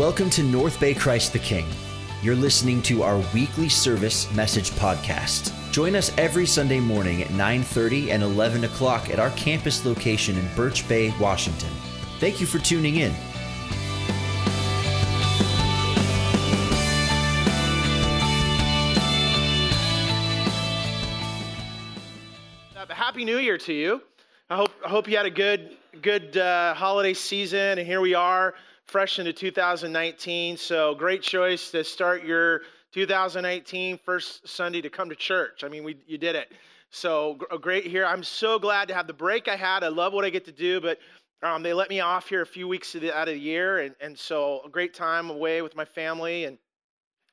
Welcome to North Bay Christ the King. You're listening to our weekly service message podcast. Join us every Sunday morning at 9:30 and 11 o'clock at our campus location in Birch Bay, Washington. Thank you for tuning in. Happy New Year to you. I hope, I hope you had a good, good uh, holiday season, and here we are, fresh into 2019. So, great choice to start your 2018 first Sunday to come to church. I mean, we, you did it. So, great here. I'm so glad to have the break I had. I love what I get to do, but um, they let me off here a few weeks out of the year, and, and so a great time away with my family, and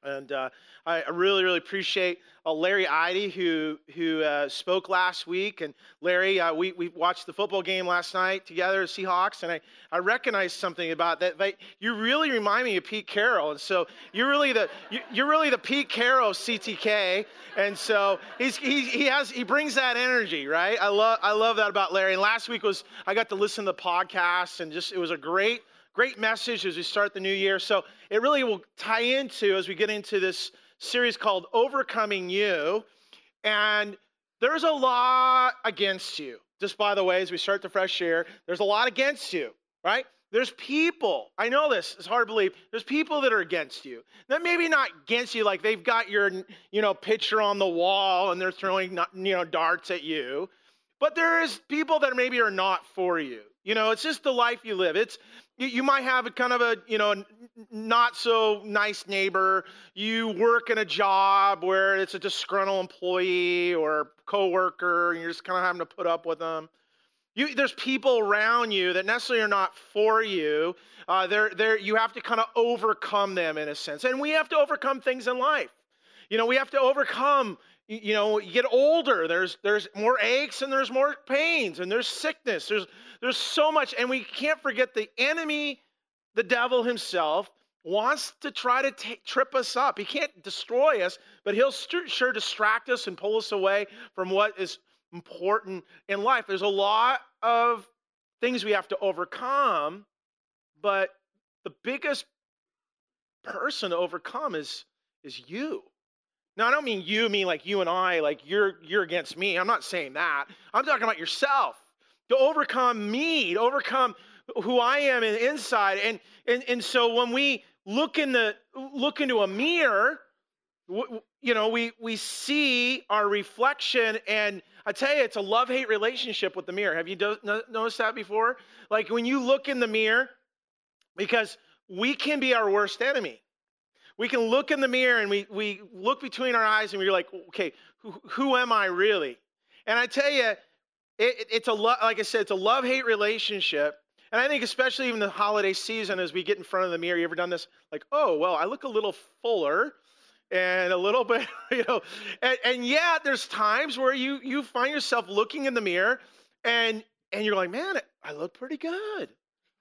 and uh, I really, really appreciate uh, Larry Idy, who who uh, spoke last week. And Larry, uh, we, we watched the football game last night together, Seahawks, and I, I recognized something about that. that. You really remind me of Pete Carroll, and so you're really the you, are really the Pete Carroll CTK, and so he's, he he has he brings that energy, right? I love I love that about Larry. And last week was I got to listen to the podcast, and just it was a great great message as we start the new year. So it really will tie into as we get into this series called Overcoming You. And there's a lot against you. Just by the way, as we start the fresh year, there's a lot against you, right? There's people. I know this. It's hard to believe. There's people that are against you. That maybe not against you, like they've got your, you know, picture on the wall and they're throwing, you know, darts at you. But there is people that maybe are not for you. You know, it's just the life you live. It's you, might have a kind of a you know not so nice neighbor. You work in a job where it's a disgruntled employee or coworker, and you're just kind of having to put up with them. You, there's people around you that necessarily are not for you. Uh, they're, they're, you have to kind of overcome them in a sense. And we have to overcome things in life. You know, we have to overcome you know you get older there's there's more aches and there's more pains and there's sickness. There's there's so much and we can't forget the enemy the devil himself wants to try to take, trip us up. He can't destroy us but he'll st- sure distract us and pull us away from what is important in life. There's a lot of things we have to overcome but the biggest person to overcome is is you now, I don't mean you, mean like you and I, like you're you're against me. I'm not saying that. I'm talking about yourself. To overcome me, to overcome who I am in inside. And and and so when we look in the look into a mirror, you know, we we see our reflection and I tell you, it's a love-hate relationship with the mirror. Have you do, noticed that before? Like when you look in the mirror, because we can be our worst enemy we can look in the mirror and we, we look between our eyes and we're like, okay, who, who am I really? And I tell you, it, it's a lo- like I said, it's a love hate relationship. And I think especially even the holiday season, as we get in front of the mirror, you ever done this? Like, oh well, I look a little fuller and a little bit, you know. And, and yet, there's times where you you find yourself looking in the mirror and and you're like, man, I look pretty good.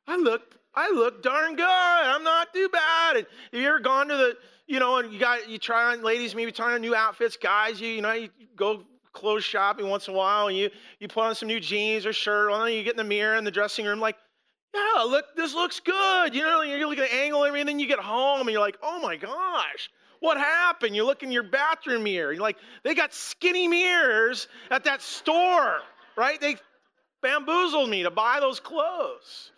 I look, I look darn good. I'm not too bad. And have you ever gone to the, you know, and you got you try on ladies maybe try on new outfits, guys, you you know, you go clothes shopping once in a while and you you put on some new jeans or shirt, and then you get in the mirror in the dressing room like, yeah, look, this looks good. You know, you're looking at the angle and everything, then you get home and you're like, oh my gosh. What happened? You look in your bathroom mirror. You're like, they got skinny mirrors at that store, right? They bamboozled me to buy those clothes.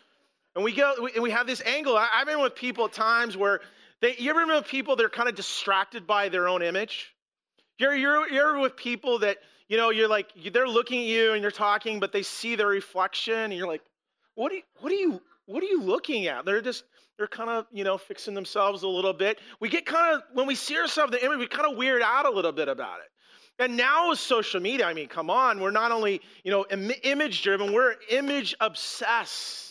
And we go and we have this angle. I, have been with people at times where they you ever been with people that are kind of distracted by their own image? You're, you're, you're with people that, you know, you're like, they're looking at you and you're talking, but they see their reflection and you're like, what are you, what are you, what are you looking at? They're just, they're kind of, you know, fixing themselves a little bit. We get kind of, when we see ourselves in the image, we kind of weird out a little bit about it. And now with social media, I mean, come on, we're not only, you know, Im- image driven, we're image obsessed.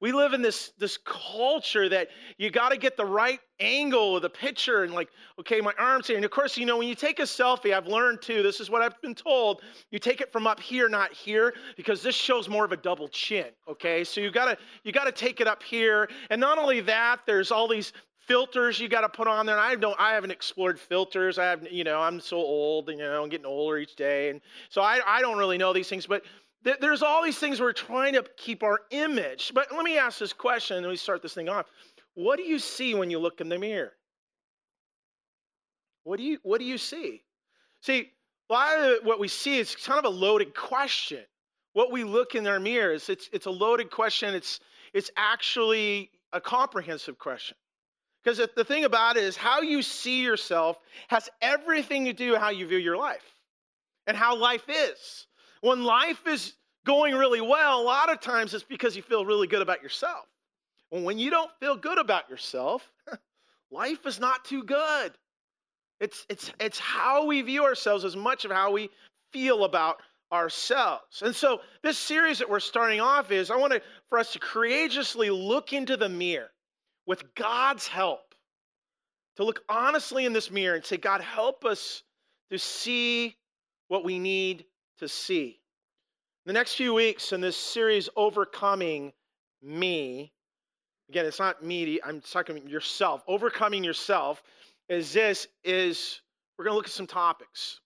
We live in this, this culture that you got to get the right angle of the picture and, like, okay, my arm's here. And of course, you know, when you take a selfie, I've learned too, this is what I've been told, you take it from up here, not here, because this shows more of a double chin, okay? So you got to you got to take it up here. And not only that, there's all these filters you got to put on there. And I don't, I haven't explored filters. I have, you know, I'm so old, you know, I'm getting older each day, and so I, I don't really know these things. But there's all these things we're trying to keep our image. But let me ask this question and we start this thing off. what do you see when you look in the mirror? What do you what do you see? See, a lot of what we see is kind of a loaded question. What we look in our mirrors, it's it's a loaded question. It's it's actually a comprehensive question. Because the thing about it is how you see yourself has everything to do with how you view your life and how life is. When life is going really well, a lot of times it's because you feel really good about yourself. And when you don't feel good about yourself, life is not too good. It's, it's, it's how we view ourselves as much of how we feel about ourselves. And so this series that we're starting off is I want to, for us to courageously look into the mirror with God's help, to look honestly in this mirror and say, God, help us to see what we need to see. The next few weeks in this series, Overcoming Me, again, it's not me, I'm talking yourself, overcoming yourself is this is we're going to look at some topics.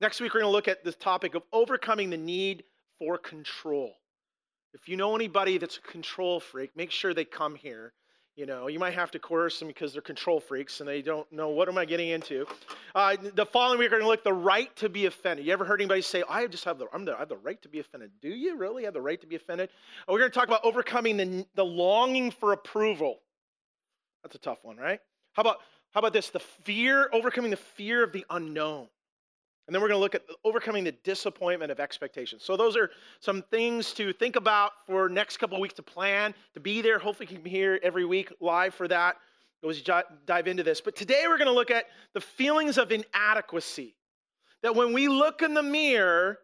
Next week, we're going to look at the topic of overcoming the need for control. If you know anybody that's a control freak, make sure they come here. You know, you might have to coerce them because they're control freaks and they don't know what am I getting into. Uh, the following week, we're going to look the right to be offended. You ever heard anybody say, "I just have the, I'm the, I have the right to be offended"? Do you really have the right to be offended? we're going to talk about overcoming the, the longing for approval. That's a tough one, right? How about how about this? The fear, overcoming the fear of the unknown. And then we're going to look at overcoming the disappointment of expectations. So those are some things to think about for next couple weeks to plan, to be there. Hopefully you can be here every week live for that. We dive into this. But today we're going to look at the feelings of inadequacy. That when we look in the mirror,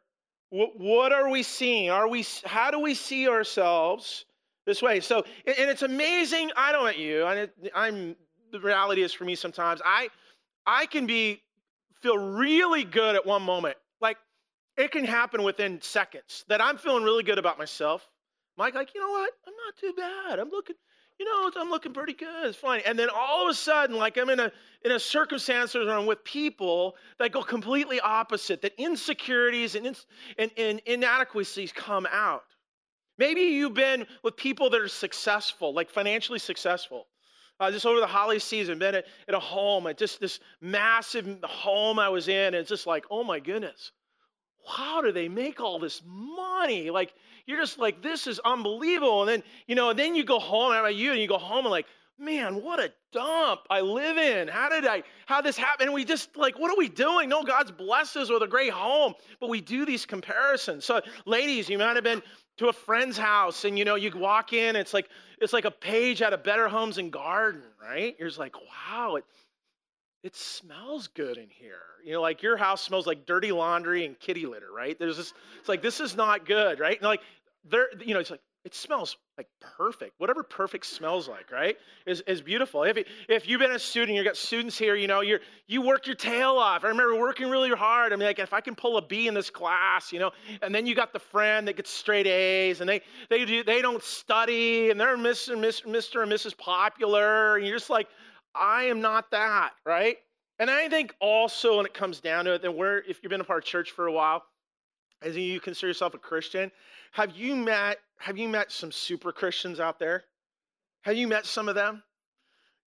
what are we seeing? Are we how do we see ourselves this way? So and it's amazing. I don't know you. I'm the reality is for me sometimes I I can be feel really good at one moment. Like it can happen within seconds that I'm feeling really good about myself. Mike, like, you know what? I'm not too bad. I'm looking, you know, I'm looking pretty good. It's fine. And then all of a sudden, like I'm in a in a circumstance where I'm with people that go completely opposite, that insecurities and, and, and inadequacies come out. Maybe you've been with people that are successful, like financially successful. Uh, just over the holiday season, been at, at a home, at just this massive home I was in, and it's just like, oh my goodness, how do they make all this money? Like, you're just like, this is unbelievable. And then, you know, and then you go home, how about you? And you go home and like, man, what a dump I live in. How did I, how this happen? And we just like, what are we doing? No, God's blessed us with a great home, but we do these comparisons. So, ladies, you might have been to a friend's house and you know you walk in it's like it's like a page out of better homes and garden right? You're just like wow it it smells good in here. You know like your house smells like dirty laundry and kitty litter right? There's this it's like this is not good right? And like there you know it's like it smells like perfect. Whatever perfect smells like, right? Is, is beautiful. If, if you've been a student, you've got students here, you know, you you work your tail off. I remember working really hard. I mean, like if I can pull a B in this class, you know, and then you got the friend that gets straight A's and they they do they don't study and they're Mr. Mr. Mr. and Mrs. Popular, and you're just like, I am not that, right? And I think also when it comes down to it, then we're if you've been a part of church for a while, as you consider yourself a Christian, have you met have you met some super Christians out there? Have you met some of them?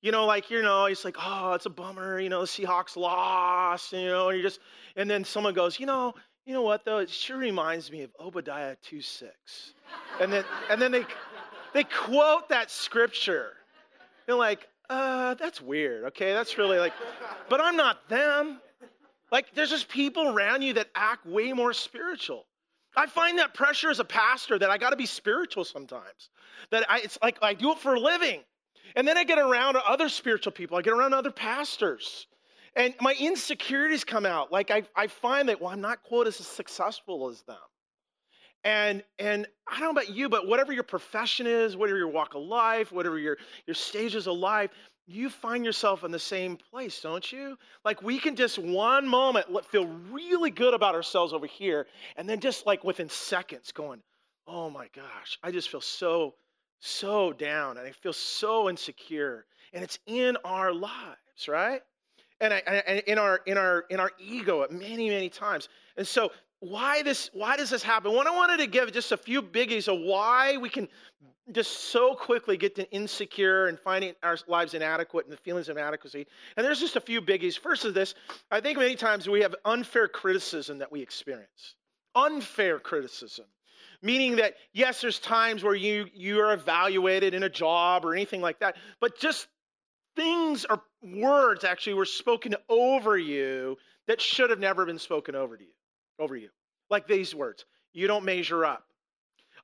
You know, like you know, it's like, oh, it's a bummer. You know, the Seahawks lost. You know, and you just, and then someone goes, you know, you know what though? It sure reminds me of Obadiah two six, and then and then they they quote that scripture. They're like, uh, that's weird. Okay, that's really like, but I'm not them. Like, there's just people around you that act way more spiritual. I find that pressure as a pastor that I got to be spiritual sometimes. That I, it's like I do it for a living. And then I get around other spiritual people, I get around other pastors. And my insecurities come out. Like I, I find that, well, I'm not quote as successful as them. And and I don't know about you, but whatever your profession is, whatever your walk of life, whatever your, your stages of life, you find yourself in the same place, don't you? Like we can just one moment feel really good about ourselves over here, and then just like within seconds going, oh my gosh, I just feel so, so down, and I feel so insecure. And it's in our lives, right? And, I, and in our in our in our ego at many many times. And so why this why does this happen? What I wanted to give just a few biggies of why we can just so quickly get to insecure and finding our lives inadequate and the feelings of inadequacy. And there's just a few biggies. First is this I think many times we have unfair criticism that we experience. Unfair criticism. Meaning that, yes, there's times where you, you are evaluated in a job or anything like that, but just things or words actually were spoken over you that should have never been spoken over to you, over you. Like these words. You don't measure up.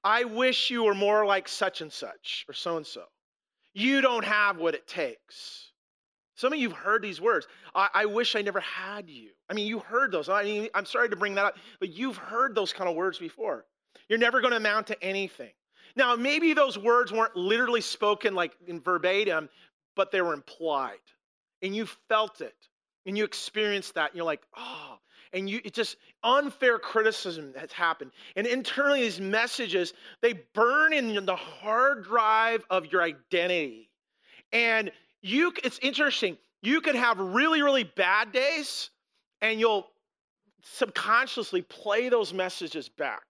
I wish you were more like such and such or so and so. You don't have what it takes. Some of you have heard these words. I, I, wish I never had you. I mean, you heard those. I mean, I'm sorry to bring that up, but you've heard those kind of words before. You're never going to amount to anything. Now, maybe those words weren't literally spoken like in verbatim, but they were implied. And you felt it. And you experienced that. And you're like, oh, and you it just unfair criticism has happened. And internally these messages they burn in the hard drive of your identity. And you it's interesting you can have really really bad days and you'll subconsciously play those messages back.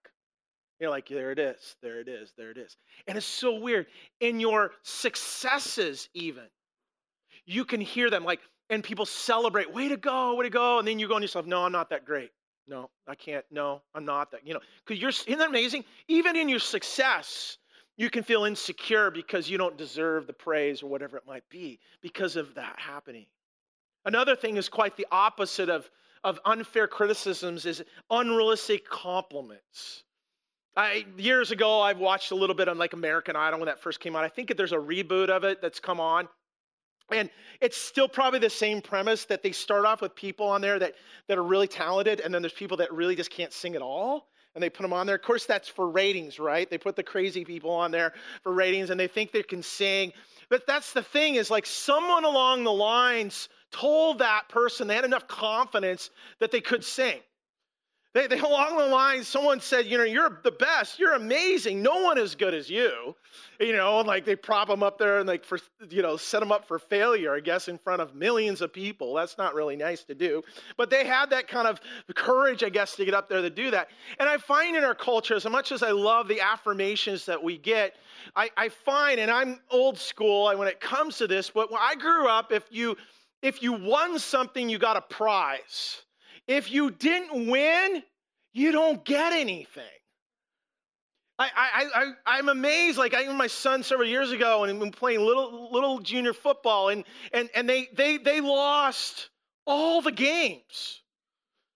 You're like there it is there it is there it is. And it's so weird. In your successes even you can hear them like and people celebrate, way to go, way to go. And then you go on yourself, no, I'm not that great. No, I can't. No, I'm not that. You know, because you're, isn't that amazing? Even in your success, you can feel insecure because you don't deserve the praise or whatever it might be because of that happening. Another thing is quite the opposite of, of unfair criticisms is unrealistic compliments. I, years ago, I've watched a little bit on like American Idol when that first came out. I think there's a reboot of it that's come on. And it's still probably the same premise that they start off with people on there that, that are really talented, and then there's people that really just can't sing at all, and they put them on there. Of course, that's for ratings, right? They put the crazy people on there for ratings, and they think they can sing. But that's the thing is like someone along the lines told that person they had enough confidence that they could sing. They, they, along the line, someone said, you know, you're the best, you're amazing, no one as good as you. You know, and like they prop them up there and like for, you know, set them up for failure, I guess, in front of millions of people. That's not really nice to do. But they had that kind of courage, I guess, to get up there to do that. And I find in our culture, as much as I love the affirmations that we get, I, I find, and I'm old school when it comes to this, but when I grew up, if you if you won something, you got a prize. If you didn't win, you don't get anything. I, I, I, I'm amazed. Like I, my son several years ago, and been playing little, little junior football, and, and, and they, they, they lost all the games.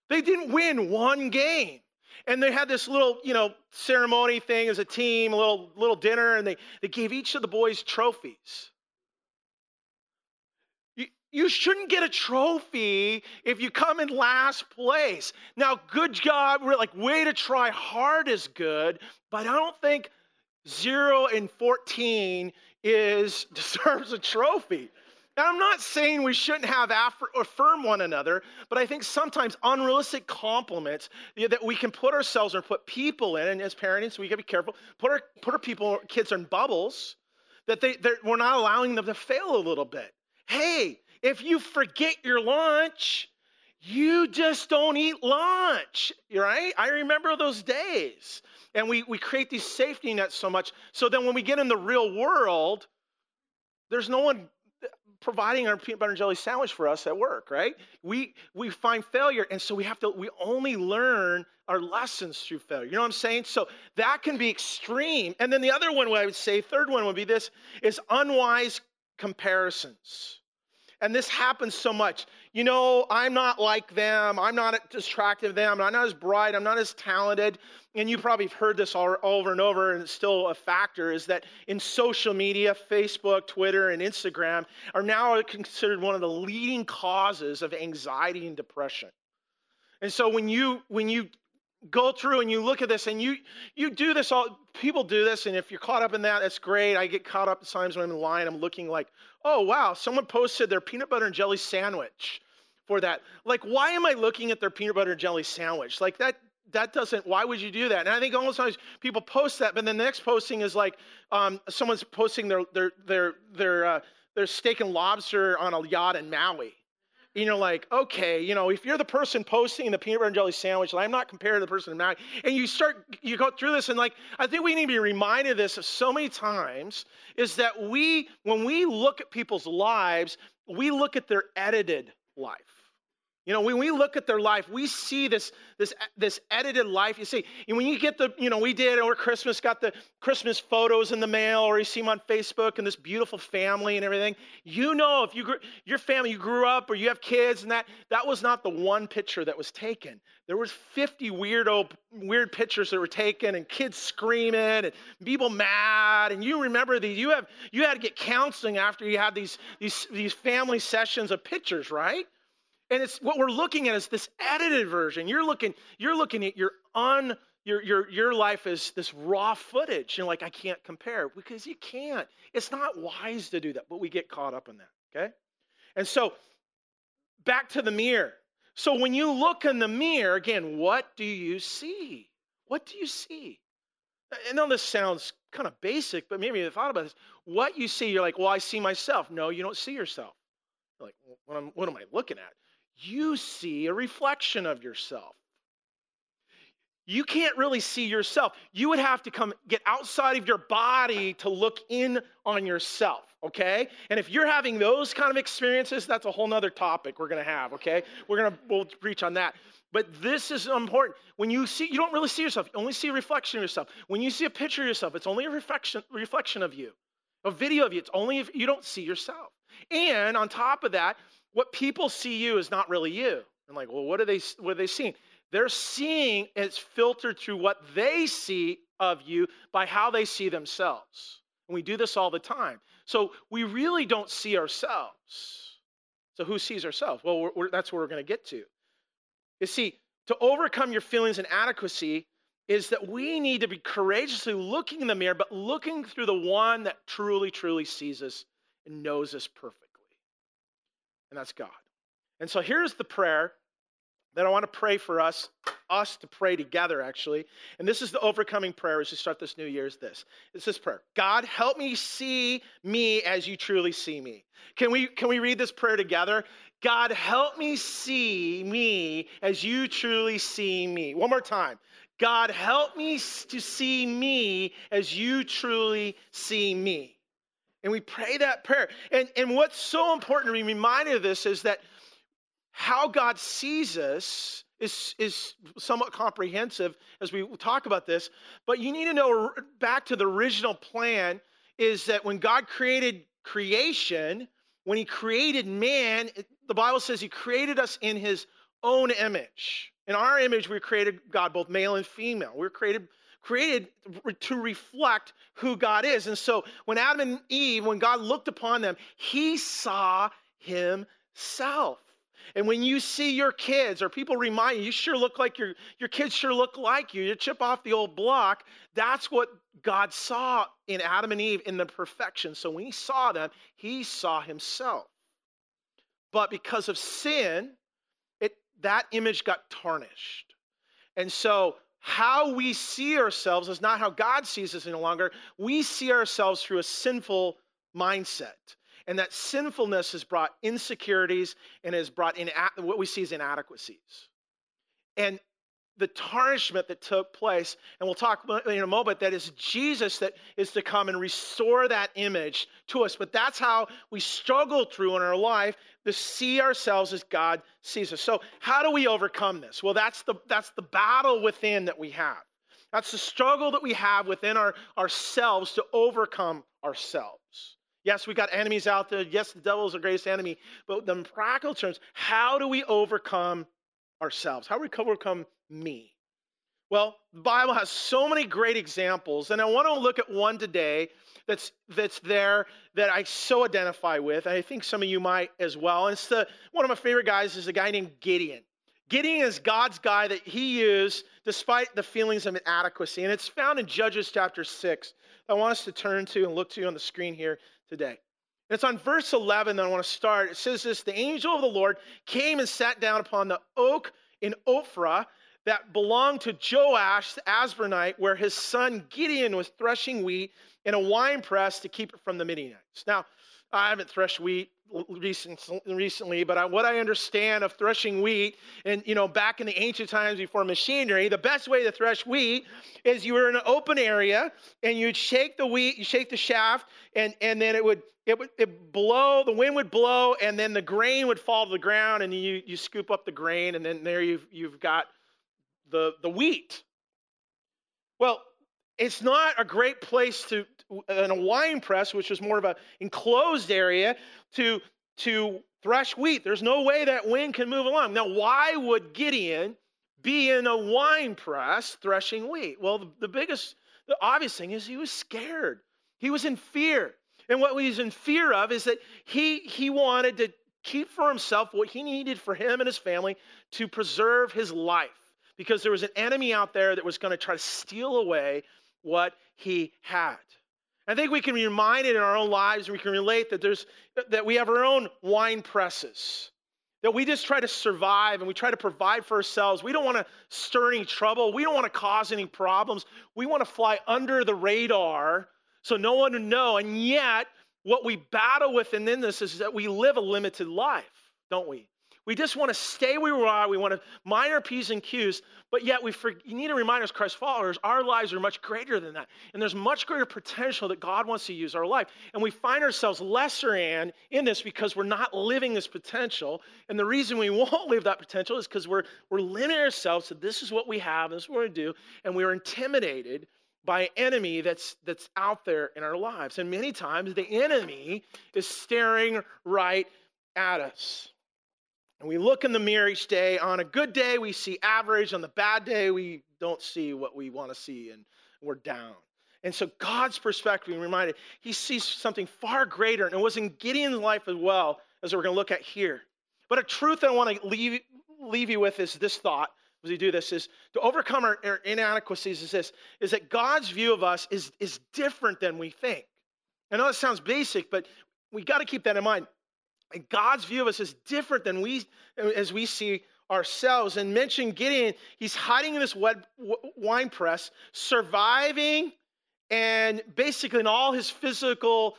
They didn't win one game. And they had this little, you know, ceremony thing as a team, a little, little dinner, and they, they gave each of the boys trophies. You shouldn't get a trophy if you come in last place. Now, good job, we're like, way to try hard is good, but I don't think zero and 14 is deserves a trophy. Now, I'm not saying we shouldn't have affirm one another, but I think sometimes unrealistic compliments that we can put ourselves or put people in, and as parents, so we got to be careful, put our, put our people, kids in bubbles, that they, we're not allowing them to fail a little bit. Hey, if you forget your lunch, you just don't eat lunch, right? I remember those days. And we, we create these safety nets so much. So then when we get in the real world, there's no one providing our peanut butter and jelly sandwich for us at work, right? We we find failure, and so we have to we only learn our lessons through failure. You know what I'm saying? So that can be extreme. And then the other one, I would say, third one would be this is unwise comparisons. And this happens so much. You know, I'm not like them. I'm not as attractive as them. I'm not as bright. I'm not as talented. And you probably have heard this all, over and over, and it's still a factor is that in social media, Facebook, Twitter, and Instagram are now considered one of the leading causes of anxiety and depression. And so when you when you go through and you look at this and you you do this all people do this and if you're caught up in that that's great. I get caught up at times when i'm in line i'm looking like oh wow someone posted their peanut butter and jelly sandwich for that. Like why am i looking at their peanut butter and jelly sandwich? Like that that doesn't why would you do that? And i think almost times people post that but then the next posting is like um, someone's posting their their their their uh, their steak and lobster on a yacht in maui and you're like, okay, you know, if you're the person posting the peanut butter and jelly sandwich, and I'm not compared to the person in Mac, and you start, you go through this, and like, I think we need to be reminded of this so many times is that we, when we look at people's lives, we look at their edited life. You know, when we look at their life, we see this, this, this edited life. You see, when you get the, you know, we did over Christmas, got the Christmas photos in the mail, or you see them on Facebook and this beautiful family and everything. You know, if you grew, your family, you grew up or you have kids and that, that was not the one picture that was taken. There was 50 weirdo, weird pictures that were taken and kids screaming and people mad. And you remember these, you have, you had to get counseling after you had these, these, these family sessions of pictures, right? And it's what we're looking at is this edited version. You're looking, you're looking at your un your, your, your life is this raw footage. You're like, I can't compare because you can't. It's not wise to do that, but we get caught up in that, okay? And so back to the mirror. So when you look in the mirror, again, what do you see? What do you see? I know this sounds kind of basic, but maybe you thought about this. What you see, you're like, well, I see myself. No, you don't see yourself. You're like, what am, what am I looking at? You see a reflection of yourself. You can't really see yourself. You would have to come get outside of your body to look in on yourself, okay? And if you're having those kind of experiences, that's a whole nother topic we're gonna have, okay? We're gonna we'll preach on that. But this is important. When you see, you don't really see yourself, you only see a reflection of yourself. When you see a picture of yourself, it's only a reflection, reflection of you. A video of you, it's only if you don't see yourself. And on top of that, what people see you is not really you. And like, well, what are they what are they seeing? They're seeing it's filtered through what they see of you by how they see themselves. And we do this all the time. So we really don't see ourselves. So who sees ourselves? Well, we're, we're, that's where we're going to get to. You see, to overcome your feelings of inadequacy is that we need to be courageously looking in the mirror, but looking through the one that truly, truly sees us and knows us perfectly and that's God. And so here's the prayer that I want to pray for us, us to pray together, actually. And this is the overcoming prayer as we start this new year is this. It's this prayer. God, help me see me as you truly see me. Can we can we read this prayer together? God, help me see me as you truly see me. One more time. God, help me to see me as you truly see me. And we pray that prayer. And, and what's so important to be reminded of this is that how God sees us is, is somewhat comprehensive as we talk about this. But you need to know back to the original plan is that when God created creation, when He created man, the Bible says He created us in His own image. In our image, we created God, both male and female. We we're created created to reflect who God is. And so when Adam and Eve, when God looked upon them, he saw himself. And when you see your kids or people remind you, you sure look like your, your kids sure look like you, you chip off the old block, that's what God saw in Adam and Eve in the perfection. So when he saw them, he saw himself. But because of sin, it, that image got tarnished. And so how we see ourselves is not how God sees us any longer. We see ourselves through a sinful mindset. And that sinfulness has brought insecurities and has brought in what we see as inadequacies. And the tarnishment that took place, and we'll talk in a moment, that is Jesus that is to come and restore that image to us. But that's how we struggle through in our life to see ourselves as God sees us. So, how do we overcome this? Well, that's the, that's the battle within that we have. That's the struggle that we have within our, ourselves to overcome ourselves. Yes, we got enemies out there. Yes, the devil is the greatest enemy. But in practical terms, how do we overcome ourselves? How do we overcome me? Well, the Bible has so many great examples, and I want to look at one today that's that's there that I so identify with. And I think some of you might as well. And it's the one of my favorite guys is a guy named Gideon. Gideon is God's guy that he used despite the feelings of inadequacy. And it's found in Judges chapter 6. I want us to turn to and look to on the screen here today. And it's on verse 11 that I want to start. It says this The angel of the Lord came and sat down upon the oak in Ophrah that belonged to Joash the Abiezrite, where his son Gideon was threshing wheat in a wine press to keep it from the Midianites. Now, I haven't threshed wheat recently, but what I understand of threshing wheat, and you know, back in the ancient times before machinery, the best way to thresh wheat is you were in an open area and you'd shake the wheat, you shake the shaft, and and then it would it would it blow, the wind would blow, and then the grain would fall to the ground, and you you scoop up the grain, and then there you've you've got the the wheat. Well, it's not a great place to in a wine press which is more of an enclosed area to to thresh wheat. There's no way that wind can move along. Now why would gideon be in a wine press threshing wheat? Well the, the biggest the obvious thing is he was scared. He was in fear. And what he was in fear of is that he he wanted to keep for himself what he needed for him and his family to preserve his life because there was an enemy out there that was going to try to steal away what he had. I think we can be reminded in our own lives, and we can relate that there's that we have our own wine presses. That we just try to survive and we try to provide for ourselves. We don't want to stir any trouble. We don't want to cause any problems. We want to fly under the radar so no one would know. And yet, what we battle with in this is that we live a limited life, don't we? We just want to stay where we are. We want to mind our P's and Q's, but yet we for, you need to remind us, Christ followers, our lives are much greater than that. And there's much greater potential that God wants to use our life. And we find ourselves lesser in, in this because we're not living this potential. And the reason we won't live that potential is because we're, we're limiting ourselves to this is what we have, this is what we do, and we're intimidated by an enemy that's that's out there in our lives. And many times the enemy is staring right at us. And we look in the mirror each day. On a good day, we see average. On the bad day, we don't see what we want to see and we're down. And so, God's perspective, we reminded, he sees something far greater. And it was in Gideon's life as well, as we're going to look at here. But a truth that I want to leave, leave you with is this thought as we do this is to overcome our, our inadequacies is this is that God's view of us is, is different than we think. I know it sounds basic, but we got to keep that in mind. And God's view of us is different than we as we see ourselves. And mention Gideon, he's hiding in this wet wine press, surviving, and basically in all his physical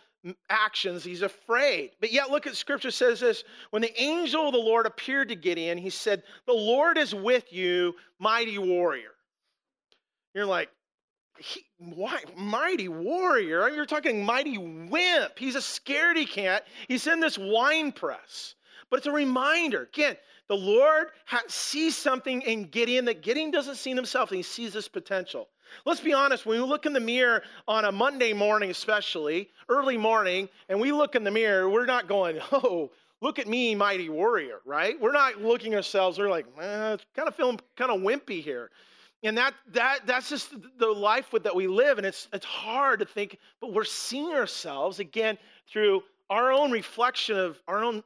actions, he's afraid. But yet, look at scripture says this when the angel of the Lord appeared to Gideon, he said, The Lord is with you, mighty warrior. You're like, he, why, mighty warrior. You're talking mighty wimp. He's a scaredy cat. He's in this wine press. But it's a reminder. Again, the Lord sees something in Gideon that Gideon doesn't see in himself, and he sees this potential. Let's be honest, when we look in the mirror on a Monday morning, especially, early morning, and we look in the mirror, we're not going, oh, look at me, mighty warrior, right? We're not looking ourselves, we're like, eh, kind of feeling kind of wimpy here and that that that's just the life that we live. And it's it's hard to think but we're seeing ourselves again through our own reflection of our own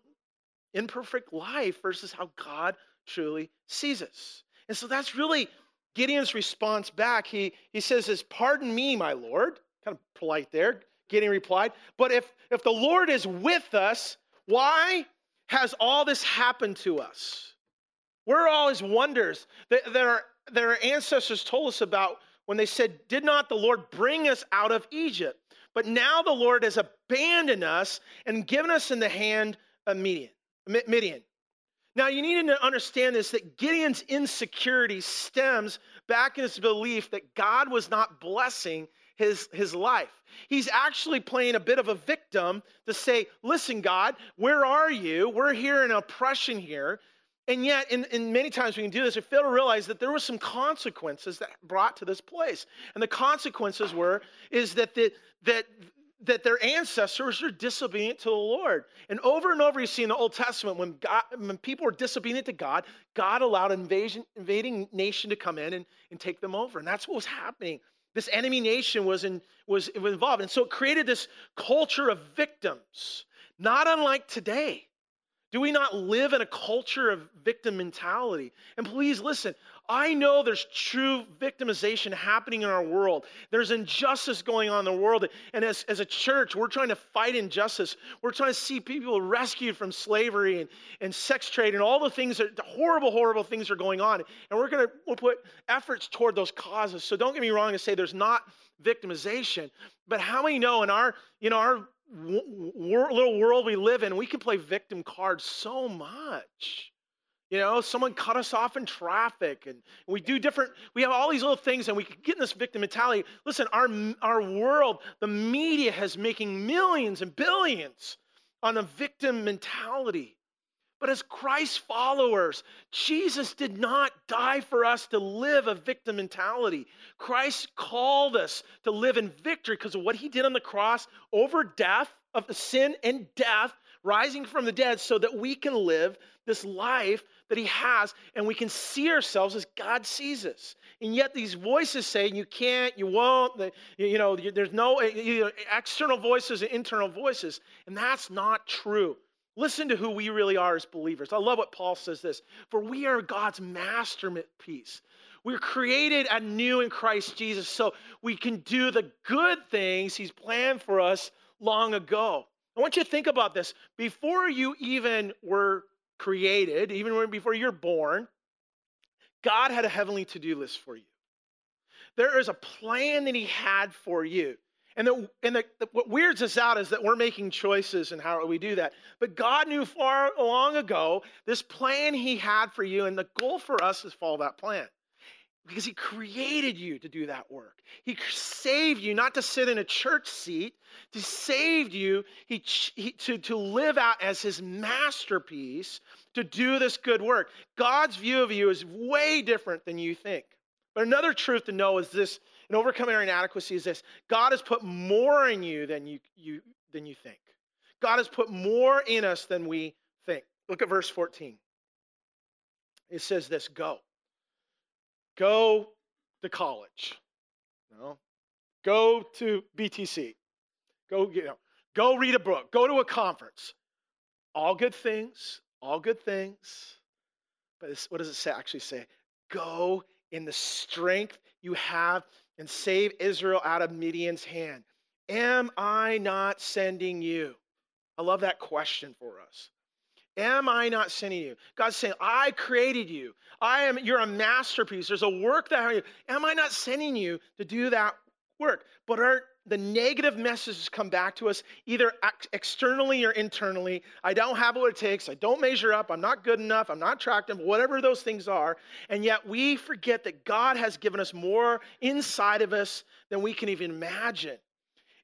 imperfect life versus how god truly sees us. And so that's really gideon's response back. He he says this pardon me my lord kind of polite there gideon replied but if if the lord is with us why has all this happened to us? Where are all his wonders. That, that are their ancestors told us about when they said, Did not the Lord bring us out of Egypt? But now the Lord has abandoned us and given us in the hand of Midian. Midian. Now you need to understand this that Gideon's insecurity stems back in his belief that God was not blessing his, his life. He's actually playing a bit of a victim to say, Listen, God, where are you? We're here in oppression here. And yet, in, in many times we can do this, we fail to realize that there were some consequences that brought to this place. And the consequences were, is that, the, that, that their ancestors were disobedient to the Lord. And over and over you see in the Old Testament, when, God, when people were disobedient to God, God allowed an invasion, invading nation to come in and, and take them over. And that's what was happening. This enemy nation was, in, was involved. And so it created this culture of victims, not unlike today. Do we not live in a culture of victim mentality? And please listen, I know there's true victimization happening in our world. There's injustice going on in the world. And as, as a church, we're trying to fight injustice. We're trying to see people rescued from slavery and, and sex trade and all the things that the horrible, horrible things are going on. And we're going to we'll put efforts toward those causes. So don't get me wrong to say there's not victimization. But how many know in our, you know, our little world we live in, we can play victim card so much. You know, someone cut us off in traffic, and we do different, we have all these little things, and we get in this victim mentality. Listen, our, our world, the media has making millions and billions on a victim mentality. But as Christ followers, Jesus did not die for us to live a victim mentality. Christ called us to live in victory because of what he did on the cross over death, of sin and death, rising from the dead, so that we can live this life that he has and we can see ourselves as God sees us. And yet these voices say you can't, you won't, you know, there's no external voices and internal voices. And that's not true. Listen to who we really are as believers. I love what Paul says this for we are God's masterpiece. We're created anew in Christ Jesus so we can do the good things He's planned for us long ago. I want you to think about this. Before you even were created, even before you're born, God had a heavenly to do list for you. There is a plan that He had for you. And, the, and the, the, what weirds us out is that we're making choices and how we do that. But God knew far long ago this plan He had for you, and the goal for us is follow that plan. Because He created you to do that work. He saved you not to sit in a church seat, He saved you he, he, to, to live out as His masterpiece, to do this good work. God's view of you is way different than you think. But another truth to know is this and overcoming our inadequacy is this God has put more in you than you, you, than you think. God has put more in us than we think. Look at verse 14. It says this go. Go to college. No. Go to BTC. Go, you know, go read a book. Go to a conference. All good things, all good things. But what does it say, actually say? Go in the strength you have and save Israel out of Midian's hand. Am I not sending you? I love that question for us. Am I not sending you? God's saying, I created you. I am, you're a masterpiece. There's a work that I am I not sending you to do that work? But are the negative messages come back to us either ex- externally or internally. I don't have what it takes. I don't measure up. I'm not good enough. I'm not attractive, whatever those things are. And yet we forget that God has given us more inside of us than we can even imagine.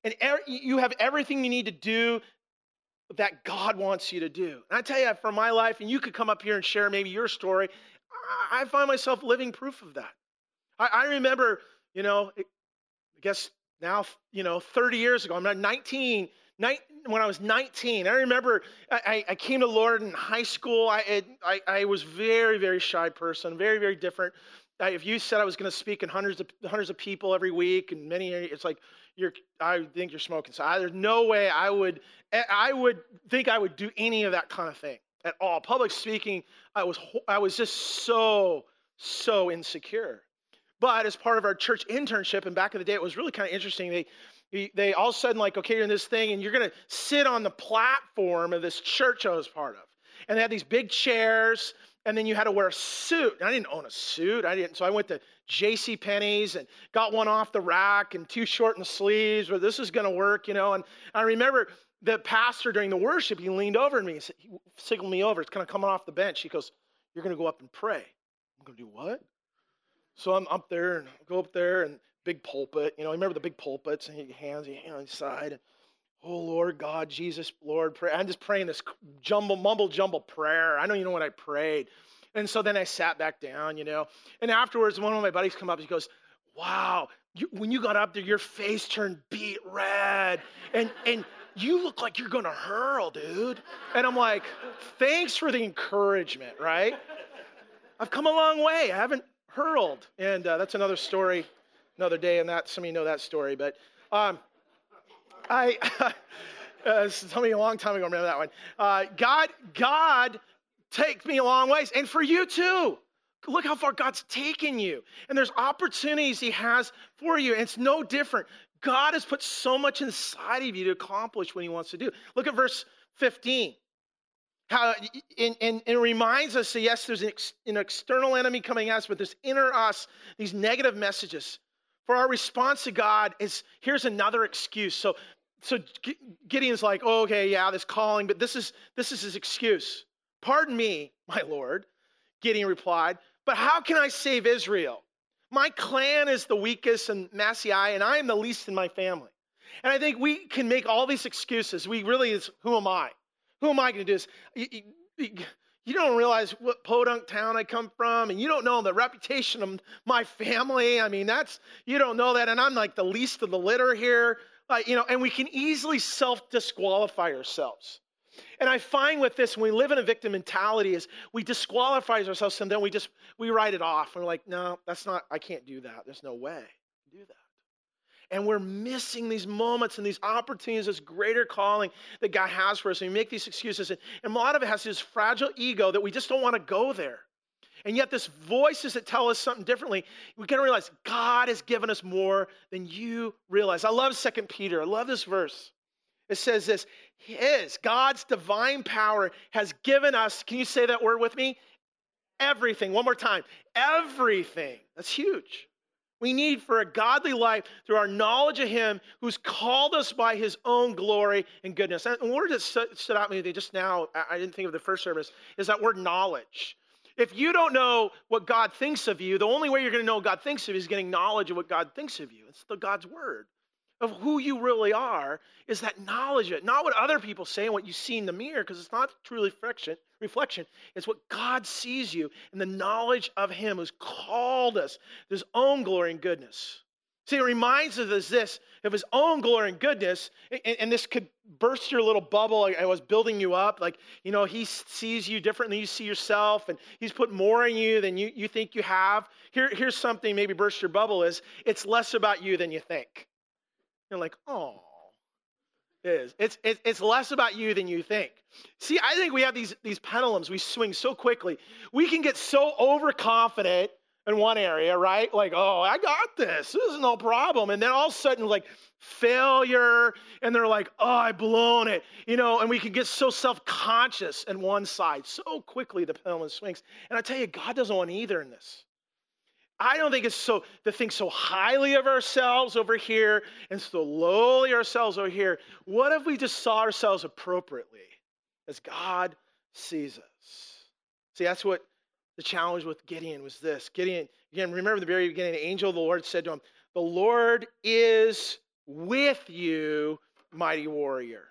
And er- you have everything you need to do that God wants you to do. And I tell you, from my life, and you could come up here and share maybe your story, I find myself living proof of that. I, I remember, you know, I guess now, you know, 30 years ago. I'm 19, 19 when I was 19. I remember I, I came to Lord in high school. I, I, I was very, very shy person, very, very different. I, if you said I was going to speak in hundreds of hundreds of people every week and many, it's like you're. I think you're smoking. So I, there's no way I would. I would think I would do any of that kind of thing at all. Public speaking, I was. I was just so so insecure. But as part of our church internship, and back in the day, it was really kind of interesting. They, they all of a sudden, like, okay, you're in this thing, and you're going to sit on the platform of this church I was part of. And they had these big chairs, and then you had to wear a suit. And I didn't own a suit. I didn't. So I went to J.C. Penney's and got one off the rack and too short in the sleeves, but this is going to work, you know. And I remember the pastor during the worship, he leaned over to me. He, said, he signaled me over. It's kind of coming off the bench. He goes, You're going to go up and pray. I'm going to do what? So I'm up there and I go up there and big pulpit. You know, remember the big pulpits and hands, your hands on the side. And, oh Lord God, Jesus, Lord, pray. I'm just praying this jumble, mumble jumble prayer. I don't even know what I prayed. And so then I sat back down, you know. And afterwards, one of my buddies come up. He goes, "Wow, you, when you got up there, your face turned beet red, and and you look like you're gonna hurl, dude." And I'm like, "Thanks for the encouragement, right?" I've come a long way. I haven't hurled. And uh, that's another story, another day, and that some of you know that story. But um, I, uh, some of you a long time ago remember that one. Uh, God, God takes me a long ways, and for you too. Look how far God's taken you. And there's opportunities He has for you. And it's no different. God has put so much inside of you to accomplish what He wants to do. Look at verse 15. How, and, and, and, it reminds us that yes, there's an, ex, an external enemy coming at us, but there's inner us, these negative messages. For our response to God is here's another excuse. So so Gideon's like, oh, okay, yeah, this calling, but this is this is his excuse. Pardon me, my lord, Gideon replied, but how can I save Israel? My clan is the weakest in Manasseh, and I am the least in my family. And I think we can make all these excuses. We really is, who am I? Who am I going to do this? You, you, you, don't realize what podunk town I come from, and you don't know the reputation of my family. I mean, that's, you don't know that. And I'm like the least of the litter here. Uh, you know, and we can easily self disqualify ourselves. And I find with this, when we live in a victim mentality, is we disqualify ourselves and then we just we write it off. And We're like, no, that's not. I can't do that. There's no way do that. And we're missing these moments and these opportunities, this greater calling that God has for us. And we make these excuses. And, and a lot of it has this fragile ego that we just don't want to go there. And yet, this voices that tell us something differently, we to realize God has given us more than you realize. I love Second Peter. I love this verse. It says this His, God's divine power has given us, can you say that word with me? Everything. One more time. Everything. That's huge. We need for a godly life through our knowledge of Him who's called us by His own glory and goodness. And word that stood out to me just now, I didn't think of the first service, is that word knowledge. If you don't know what God thinks of you, the only way you're going to know God thinks of you is getting knowledge of what God thinks of you. It's the God's word of who you really are is that knowledge of it. Not what other people say and what you see in the mirror, because it's not truly reflection, reflection. It's what God sees you and the knowledge of Him who's called us, His own glory and goodness. See, it reminds us this of his own glory and goodness, and, and, this could burst your little bubble. I, I was building you up, like you know, he sees you differently. Than you see yourself, and he's put more in you than you, you think you have. Here, here's something maybe burst your bubble is it's less about you than you think. You're like, oh, it is. It's, it's, it's less about you than you think. See, I think we have these, these pendulums. We swing so quickly. We can get so overconfident in one area, right? Like, oh, I got this. This is no problem. And then all of a sudden, like, failure. And they're like, oh, I've blown it. You know, and we can get so self conscious in one side. So quickly the pendulum swings. And I tell you, God doesn't want either in this. I don't think it's so to think so highly of ourselves over here and so lowly ourselves over here. What if we just saw ourselves appropriately as God sees us? See, that's what the challenge with Gideon was this. Gideon, again, remember the very beginning, the angel of the Lord said to him, The Lord is with you, mighty warrior.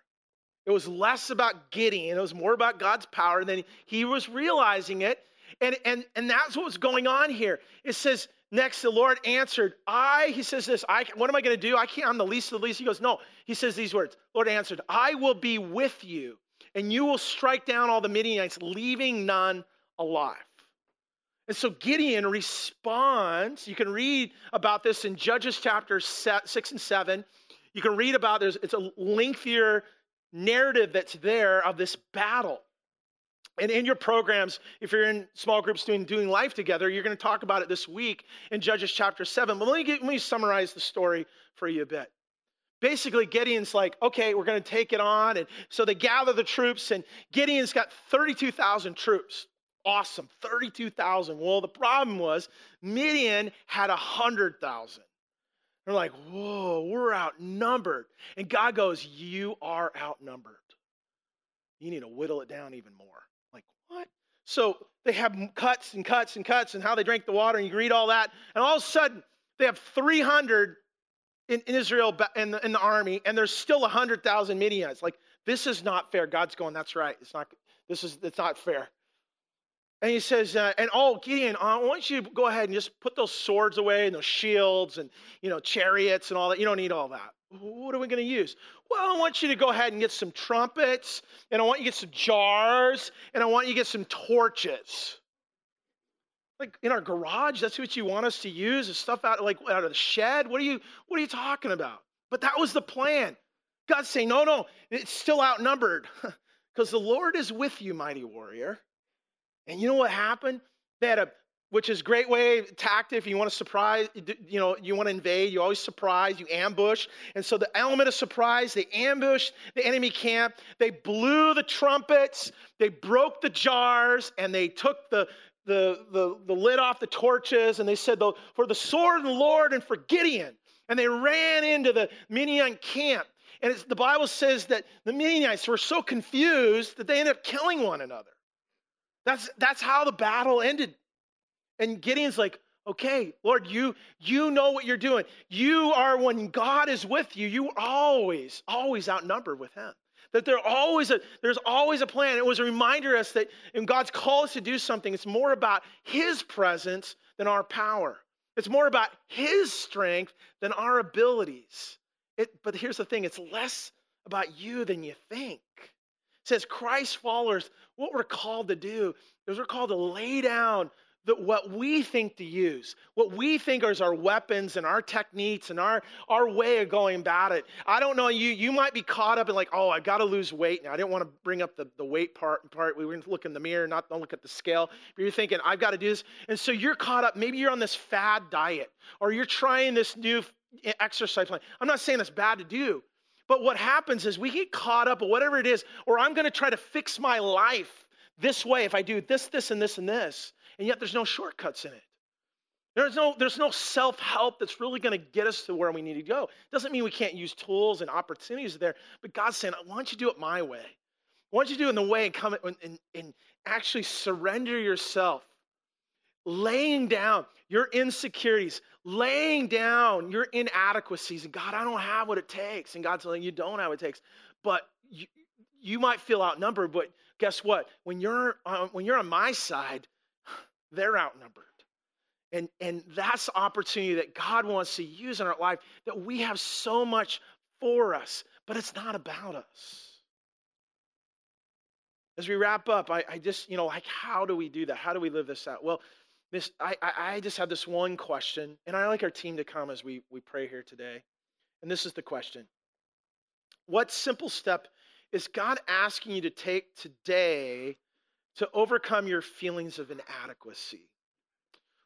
It was less about Gideon, it was more about God's power. And then he was realizing it and, and, and that's what's going on here. It says, next, the Lord answered, I, he says this, I, what am I going to do? I can't, I'm the least of the least. He goes, no. He says these words, Lord answered, I will be with you, and you will strike down all the Midianites, leaving none alive. And so Gideon responds. You can read about this in Judges chapter 6 and 7. You can read about there's it's a lengthier narrative that's there of this battle. And in your programs, if you're in small groups doing, doing life together, you're going to talk about it this week in Judges chapter 7. But let me, get, let me summarize the story for you a bit. Basically, Gideon's like, okay, we're going to take it on. And so they gather the troops, and Gideon's got 32,000 troops. Awesome, 32,000. Well, the problem was Midian had 100,000. They're like, whoa, we're outnumbered. And God goes, You are outnumbered. You need to whittle it down even more. So they have cuts and cuts and cuts and how they drank the water, and you read all that. And all of a sudden, they have 300 in, in Israel in the, in the army, and there's still 100,000 Midianites. Like, this is not fair. God's going, that's right. It's not, this is, it's not fair. And he says, uh, and oh, Gideon, I want you to go ahead and just put those swords away and those shields and, you know, chariots and all that. You don't need all that. What are we going to use? Well, I want you to go ahead and get some trumpets, and I want you to get some jars, and I want you to get some torches. Like in our garage, that's what you want us to use, is stuff out like out of the shed. What are you what are you talking about? But that was the plan. God's saying, no, no, it's still outnumbered. Because the Lord is with you, mighty warrior. And you know what happened? They had a which is great way tactic if you want to surprise you know you want to invade you always surprise you ambush and so the element of surprise they ambushed the enemy camp they blew the trumpets they broke the jars and they took the the, the, the lid off the torches and they said though for the sword of the lord and for gideon and they ran into the midian camp And the Bible says that the Midianites were so confused that they ended up killing one another. That's, that's how the battle ended. And Gideon's like, okay, Lord, you, you know what you're doing. You are, when God is with you, you always, always outnumbered with him. That there always a, there's always a plan. It was a reminder us that when God's call us to do something, it's more about his presence than our power. It's more about his strength than our abilities. It, but here's the thing it's less about you than you think. It says Christ followers, what we're called to do is we're called to lay down that what we think to use, what we think is our weapons and our techniques and our, our way of going about it. I don't know, you you might be caught up in like, oh, I gotta lose weight. Now I didn't want to bring up the, the weight part part. We were gonna look in the mirror, not don't look at the scale. But you're thinking, I've got to do this. And so you're caught up, maybe you're on this fad diet, or you're trying this new exercise plan. I'm not saying it's bad to do. But what happens is we get caught up, or whatever it is, or I'm going to try to fix my life this way if I do this, this, and this, and this and yet there's no shortcuts in it. There's no, there's no self help that's really going to get us to where we need to go. Doesn't mean we can't use tools and opportunities there, but God's saying, why don't you do it my way? Why don't you do it in the way and come and, and, actually surrender yourself, laying down your insecurities, laying down your inadequacies. And God, I don't have what it takes. And God's telling you, don't have what it takes. But you, you might feel outnumbered, but guess what? When you're, uh, when you're on my side, they're outnumbered. And, and that's the opportunity that God wants to use in our life, that we have so much for us, but it's not about us. As we wrap up, I, I just, you know, like, how do we do that? How do we live this out? Well, this, I, I just have this one question, and I like our team to come as we, we pray here today. And this is the question What simple step is God asking you to take today to overcome your feelings of inadequacy?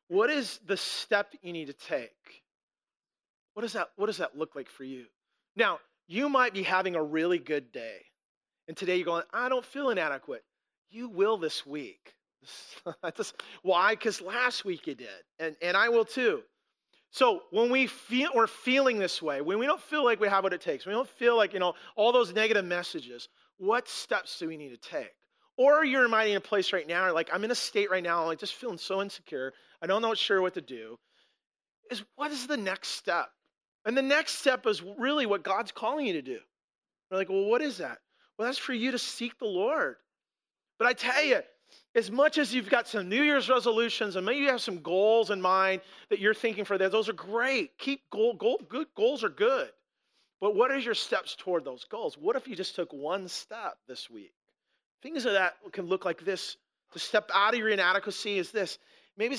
What is the step you need to take? What does that, what does that look like for you? Now, you might be having a really good day, and today you're going, I don't feel inadequate. You will this week. Why? Because last week you did, and, and I will too. So when we feel we're feeling this way, when we don't feel like we have what it takes, we don't feel like you know all those negative messages, what steps do we need to take? Or you're in a place right now, like I'm in a state right now, I'm like just feeling so insecure. I don't know sure what to do. Is what is the next step? And the next step is really what God's calling you to do. We're like, well, what is that? Well, that's for you to seek the Lord. But I tell you, as much as you've got some New Year's resolutions and maybe you have some goals in mind that you're thinking for that, those are great. Keep goal, goal, good goals are good. But what are your steps toward those goals? What if you just took one step this week? Things that can look like this. To step out of your inadequacy is this. Maybe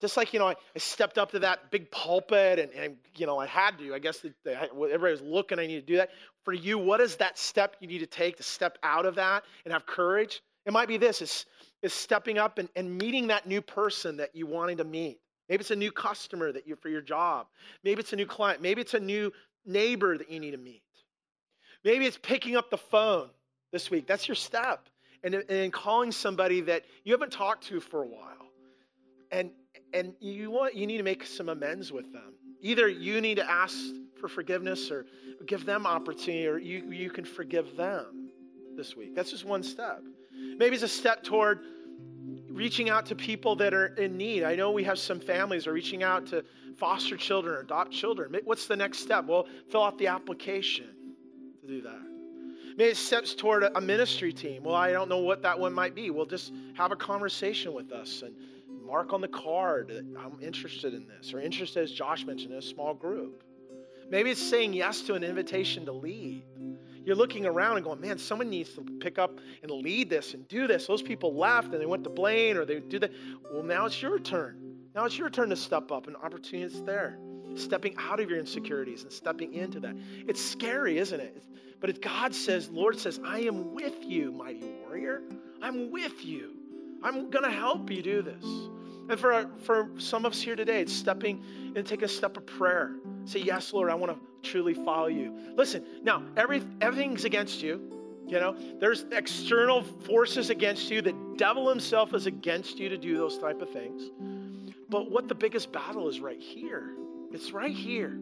just like, you know, I, I stepped up to that big pulpit and, and, you know, I had to. I guess the, the, everybody was looking, I need to do that. For you, what is that step you need to take to step out of that and have courage? It might be this is, is stepping up and, and meeting that new person that you wanted to meet. Maybe it's a new customer that you for your job. Maybe it's a new client. Maybe it's a new neighbor that you need to meet. Maybe it's picking up the phone this week. That's your step. And, calling somebody that you haven't talked to for a while. And, and you, want, you need to make some amends with them. Either you need to ask for forgiveness or give them opportunity, or you, you can forgive them this week. That's just one step. Maybe it's a step toward reaching out to people that are in need. I know we have some families are reaching out to foster children or adopt children. What's the next step? Well, fill out the application to do that. Maybe it steps toward a ministry team. Well, I don't know what that one might be. Well, just have a conversation with us and mark on the card that I'm interested in this, or interested, as Josh mentioned, in a small group. Maybe it's saying yes to an invitation to lead. You're looking around and going, man, someone needs to pick up and lead this and do this. Those people left and they went to Blaine or they do that. Well, now it's your turn. Now it's your turn to step up, and opportunity is there. Stepping out of your insecurities and stepping into that. It's scary, isn't it? But if God says, Lord says, I am with you, mighty warrior. I'm with you. I'm going to help you do this. And for, for some of us here today, it's stepping and taking a step of prayer. Say, Yes, Lord, I want to truly follow you. Listen, now, every, everything's against you. You know, there's external forces against you. The devil himself is against you to do those type of things. But what the biggest battle is right here. It's right here.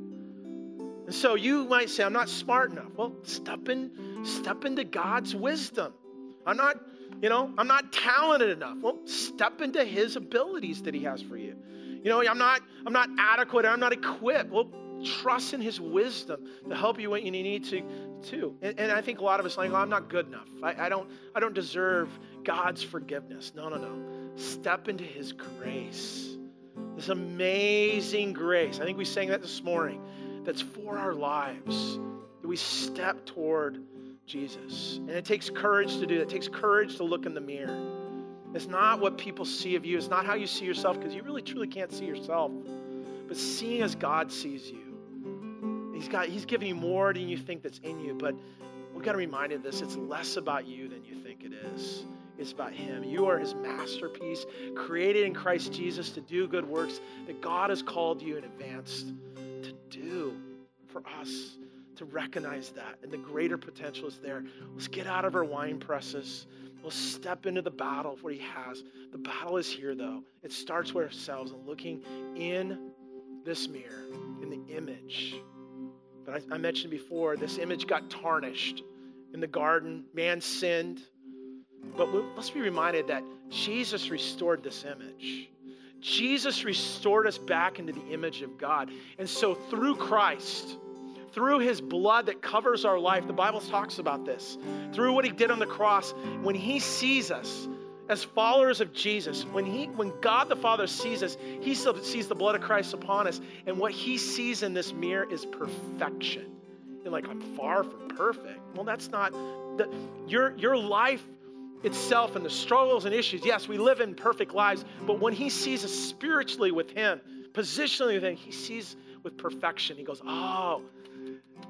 And So you might say, I'm not smart enough. Well, step in, step into God's wisdom. I'm not, you know, I'm not talented enough. Well, step into his abilities that he has for you. You know, I'm not, I'm not adequate, I'm not equipped. Well, trust in his wisdom to help you when you need to too. And, and I think a lot of us like, oh, I'm not good enough. I, I don't I don't deserve God's forgiveness. No, no, no. Step into his grace. This amazing grace. I think we sang that this morning. That's for our lives. That we step toward Jesus. And it takes courage to do that. It takes courage to look in the mirror. It's not what people see of you. It's not how you see yourself because you really truly can't see yourself. But seeing as God sees you. He's got He's given you more than you think that's in you. But we've got to remind you of this. It's less about you than you think it is. It's about Him. You are His masterpiece, created in Christ Jesus to do good works that God has called you in advance to do for us to recognize that. And the greater potential is there. Let's get out of our wine presses. Let's step into the battle of what He has. The battle is here, though. It starts with ourselves and looking in this mirror, in the image. But I, I mentioned before, this image got tarnished in the garden. Man sinned. But let's be reminded that Jesus restored this image. Jesus restored us back into the image of God. And so through Christ, through his blood that covers our life, the Bible talks about this. Through what he did on the cross, when he sees us as followers of Jesus, when he when God the Father sees us, he sees the blood of Christ upon us, and what he sees in this mirror is perfection. You're like, I'm far from perfect. Well, that's not the, your your life itself and the struggles and issues. Yes, we live in perfect lives, but when he sees us spiritually with him, positionally with him, he sees with perfection. He goes, Oh,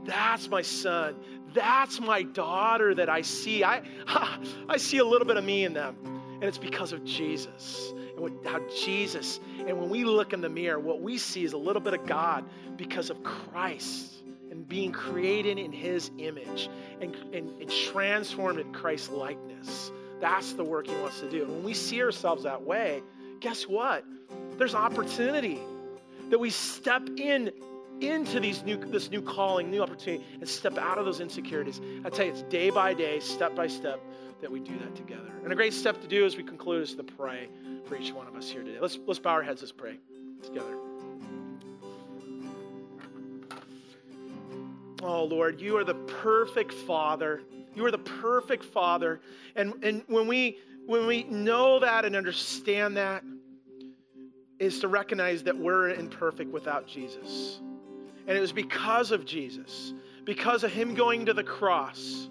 that's my son. That's my daughter that I see. I, I see a little bit of me in them. And it's because of Jesus and what, how Jesus, and when we look in the mirror, what we see is a little bit of God because of Christ and being created in his image and, and, and transformed in Christ's likeness. That's the work he wants to do. And when we see ourselves that way, guess what? There's opportunity that we step in into these new, this new calling, new opportunity, and step out of those insecurities. I tell you, it's day by day, step by step, that we do that together. And a great step to do as we conclude is to pray for each one of us here today. Let's, let's bow our heads, let's pray together. Oh, Lord, you are the perfect Father you are the perfect Father. And, and when, we, when we know that and understand that, is to recognize that we're imperfect without Jesus. And it was because of Jesus, because of Him going to the cross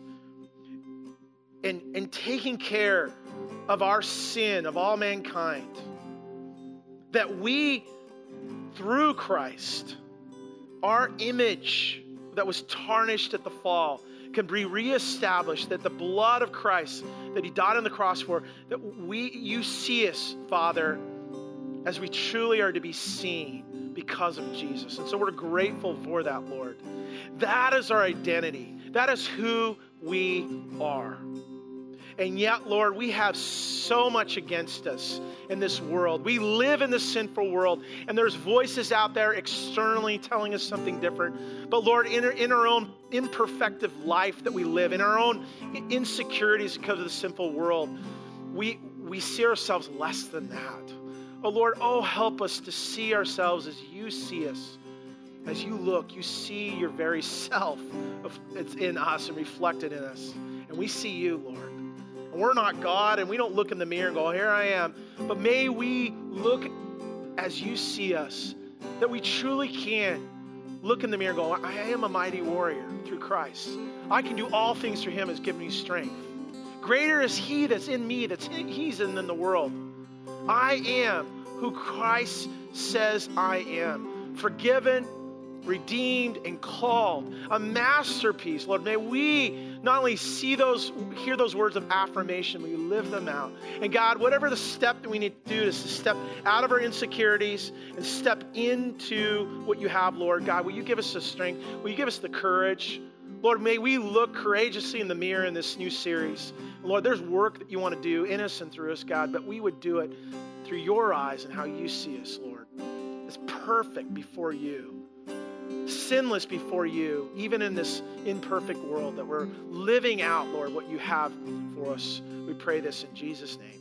and, and taking care of our sin, of all mankind, that we, through Christ, our image that was tarnished at the fall, can be reestablished, that the blood of Christ that he died on the cross for, that we you see us, Father, as we truly are to be seen because of Jesus. And so we're grateful for that, Lord. That is our identity. That is who we are. And yet, Lord, we have so much against us in this world. We live in this sinful world, and there's voices out there externally telling us something different. But, Lord, in our, in our own imperfective life that we live, in our own insecurities because of the sinful world, we, we see ourselves less than that. Oh, Lord, oh, help us to see ourselves as you see us. As you look, you see your very self. It's in us and reflected in us. And we see you, Lord. We're not God, and we don't look in the mirror and go, Here I am. But may we look as you see us, that we truly can look in the mirror and go, I am a mighty warrior through Christ. I can do all things through Him has given me strength. Greater is He that's in me, that's in, He's in, in the world. I am who Christ says I am. Forgiven, redeemed, and called. A masterpiece, Lord. May we not only see those, hear those words of affirmation, we live them out. And God, whatever the step that we need to do is to step out of our insecurities and step into what you have, Lord. God, will you give us the strength? Will you give us the courage? Lord, may we look courageously in the mirror in this new series. Lord, there's work that you want to do in us and through us, God, but we would do it through your eyes and how you see us, Lord. It's perfect before you. Sinless before you, even in this imperfect world, that we're living out, Lord, what you have for us. We pray this in Jesus' name.